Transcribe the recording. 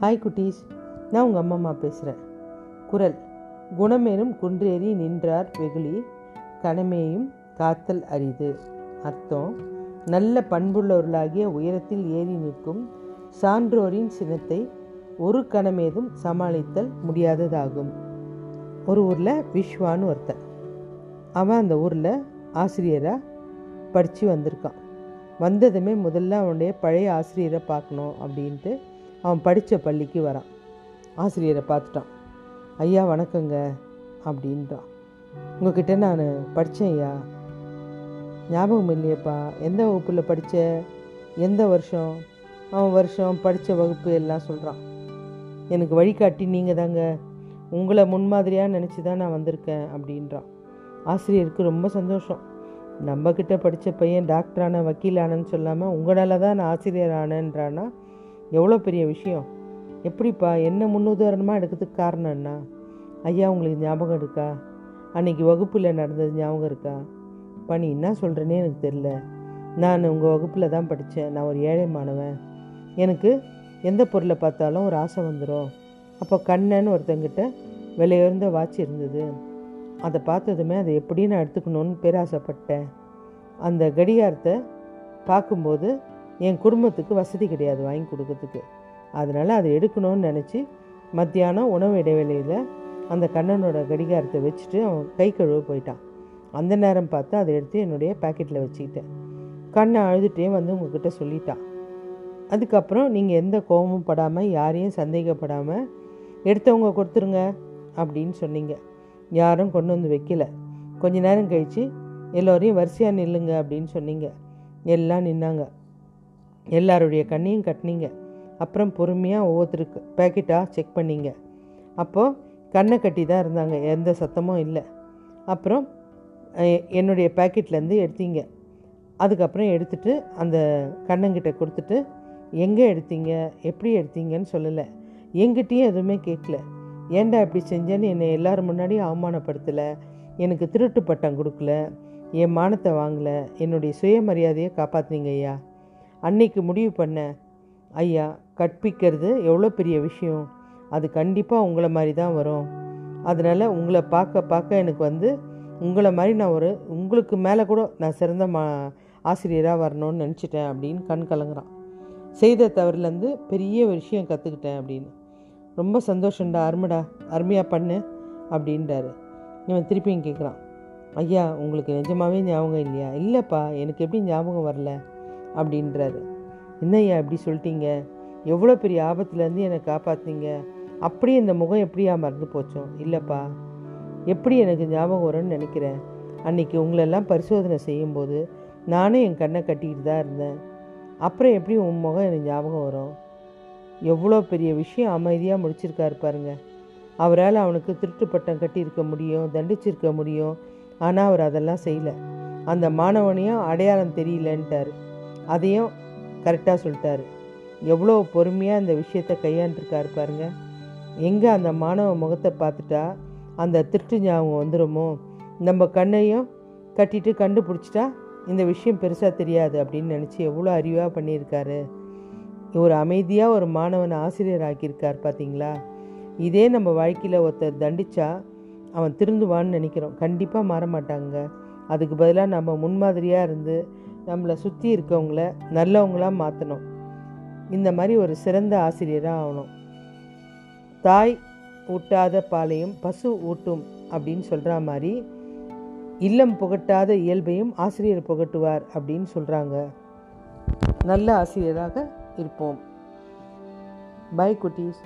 Hi குட்டீஸ் நான் உங்கள் அம்மா அம்மா பேசுகிறேன் குரல் குணமேனும் குன்றேறி நின்றார் வெகுளி கணமேயும் காத்தல் அரிது. அர்த்தம் நல்ல பண்புள்ளவர்களாகிய உயரத்தில் ஏறி நிற்கும் சான்றோரின் சினத்தை ஒரு கணமேதும் சமாளித்தல் முடியாததாகும். ஒரு ஊரில் விஸ்வான்னு ஒருத்தன். அவன் அந்த ஊரில் ஆசிரியராக படித்து வந்திருக்கான். வந்ததுமே முதல்ல அவனுடைய பழைய ஆசிரியரை பார்க்கணும் அப்படின்ட்டு அவன் படித்த பள்ளிக்கு வரான். ஆசிரியரை பார்த்துட்டான். ஐயா வணக்கங்க அப்படின்றான். உங்ககிட்ட நான் படித்தேன் ஐயா. ஞாபகம் இல்லையேப்பா எந்த வகுப்பில் படித்த எந்த வருஷம்? அவன் வருஷம் படித்த வகுப்பு எல்லாம் சொல்கிறான் எனக்கு வழிகாட்டி நீங்கள் தாங்க. உங்களை முன்மாதிரியாக நினச்சி தான் நான் வந்திருக்கேன் அப்படின்றான். ஆசிரியருக்கு ரொம்ப சந்தோஷம். நம்மக்கிட்ட படித்த பையன் டாக்டரான வக்கீலானன்னு வக்கீல் சொல்லாமல் உங்களால் தான் நான் ஆசிரியர் ஆனேன்றானா எவ்வளோ பெரிய விஷயம்? எப்படிப்பா என்ன முன்னுதாரணமாக எடுக்கிறதுக்கு காரணம் என்ன? ஐயா உங்களுக்கு ஞாபகம் இருக்கா? அன்னைக்கு வகுப்பில் நடந்தது ஞாபகம் இருக்கா? பணி என்ன சொல்கிறேனே எனக்கு தெரில நான் உங்கள் வகுப்பில் தான் படித்தேன் நான் ஒரு ஏழை மாணவன். எனக்கு எந்த பொருளை பார்த்தாலும் ஒரு ஆசை வந்துடும் அப்போ கண்ணன்னு ஒருத்தங்கிட்ட விலையுயர்ந்த வாட்ச் இருந்தது. அதை பார்த்ததுமே அதை எப்படி நான் எடுத்துக்கணும்னு பேராசைப்பட்டேன். அந்த கடிகாரத்தை பார்க்கும்போது என் குடும்பத்துக்கு வசதி கிடையாது வாங்கி கொடுக்கறதுக்கு. அதனால் அதை எடுக்கணும்னு நினச்சி மத்தியானம் உணவு இடைவேளையில் அந்த கண்ணனோட கடிகாரத்தை வச்சுட்டு அவன் கை கழுவ போயிட்டான். அந்த நேரம் பார்த்து அதை எடுத்து என்னுடைய பாக்கெட்டில் வச்சுக்கிட்டேன். கண்ணை அழுதுகிட்டே வந்து உங்ககிட்ட சொல்லிட்டான். அதுக்கப்புறம் நீங்கள் எந்த கோபமும் படாமல் யாரையும் சந்தேகப்படாமல் எடுத்தவங்க கொடுத்துருங்க அப்படின்னு சொன்னீங்க. யாரும் கொண்டு வந்து வைக்கல. கொஞ்ச நேரம் கழித்து எல்லோரையும் வரிசையாக நில்லுங்க அப்படின்னு சொன்னீங்க. எல்லாம் நின்னாங்க. எல்லாருடைய கண்ணையும் கட்டினீங்க. அப்புறம் பொறுமையாக ஒவ்வொருத்தருக்கு பேக்கெட்டாக செக் பண்ணிங்க. அப்போது கண்ணை கட்டி தான் இருந்தாங்க. எந்த சத்தமும் இல்லை. அப்புறம் என்னுடைய பேக்கெட்லேருந்து எடுத்தீங்க. அதுக்கப்புறம் எடுத்துட்டு அந்த கண்ணங்கிட்ட கொடுத்துட்டு எங்கே எடுத்தீங்க? எப்படி எடுத்தீங்கன்னு சொல்லலை. எங்கிட்டேயும் எதுவுமே கேட்கல. ஏன்டா இப்படி செஞ்சேன்னு என்னை எல்லோரும் முன்னாடியும் அவமானப்படுத்தலை? எனக்கு திருட்டு பட்டம் கொடுக்கல. என் மானத்தை வாங்கலை. என்னுடைய சுயமரியாதையை காப்பாற்றினீங்க ஐயா. அன்னைக்கு முடிவு பண்ண ஐயா கற்பிக்கிறது எவ்வளோ பெரிய விஷயம். அது கண்டிப்பாக உங்களை மாதிரி தான் வரும். அதனால் உங்களை பார்க்க பார்க்க எனக்கு வந்து உங்களை மாதிரி நான் ஒரு உங்களுக்கு மேலே கூட நான் சிறந்த மா ஆசிரியராக வரணும்னு நினச்சிட்டேன் அப்படின்னு கண் கலங்குறான். செய்த தவறுலேருந்து பெரிய விஷயம் கற்றுக்கிட்டேன் அப்படின்னு. ரொம்ப சந்தோஷம்டா அருமைடா அருமையாக பண்ணு அப்படின்றாரு. இவன் திருப்பியும் கேட்குறான் ஐயா உங்களுக்கு நிஜமாகவே ஞாபகம் இல்லையா? இல்லைப்பா எனக்கு எப்படி ஞாபகம் வரல? அப்படின்றாரு. என்னய்யா இப்படி சொல்லிட்டீங்க? எவ்வளோ பெரிய ஆபத்துலேருந்து என்னை காப்பாற்றினீங்க அப்படியே இந்த முகம் எப்படியா மறந்து போச்சோம் இல்லைப்பா. எப்படி எனக்கு ஞாபகம் வரும்னு நினைக்கிறேன். அன்னைக்கு உங்களெல்லாம் பரிசோதனை செய்யும்போது நானும் என் கண்ணை கட்டிக்கிட்டு தான் இருந்தேன். அப்புறம் எப்படி உன் முகம் எனக்கு ஞாபகம் வரும்? எவ்வளோ பெரிய விஷயம் அமைதியாக முடிச்சிருக்காரு பாருங்க. அவரால் அவனுக்கு திருட்டு பட்டம் கட்டியிருக்க முடியும் தண்டிச்சிருக்க முடியும். ஆனால் அவர் அதெல்லாம் செய்யலை. அந்த மாணவனையும் அடையாளம் தெரியலன்ட்டார். அதையும் கரெக்டாக சொல்லிட்டாரு. எவ்வளோ பொறுமையாக இந்த விஷயத்தை கையாண்டிருக்காரு பாருங்க. எங்கே அந்த மாணவ முகத்தை பார்த்துட்டா அந்த திருட்டு ஞாபகம் வந்துடுமோ நம்ம கண்ணையும் கட்டிட்டு கண்டுபிடிச்சிட்டா இந்த விஷயம் பெருசாக தெரியாது அப்படின்னு நினச்சி எவ்வளோ அறிவாக பண்ணியிருக்காரு. ஒரு அமைதியாக ஒரு மாணவனை ஆசிரியர் ஆக்கியிருக்கார் பார்த்தீங்களா இதே நம்ம வாழ்க்கையில் ஒருத்தர் தண்டித்தா அவன் திருந்துவான்னு நினைக்கிறோம். கண்டிப்பாக மாற மாட்டாங்க. அதுக்கு பதிலாக நம்ம முன்மாதிரியாக இருந்து நம்மளை சுற்றி இருக்கவங்கள நல்லவங்களாக மாற்றணும் இந்த மாதிரி ஒரு சிறந்த ஆசிரியராக ஆகணும். தாய் ஊட்டாத பாலையும் பசு ஊட்டும் அப்படின்னு சொல்கிற மாதிரி இல்லம் புகட்டாத இயல்பையும் ஆசிரியர் புகட்டுவார் அப்படின்னு சொல்கிறாங்க நல்ல ஆசிரியராக இருப்போம். பை குட்டீஸ்.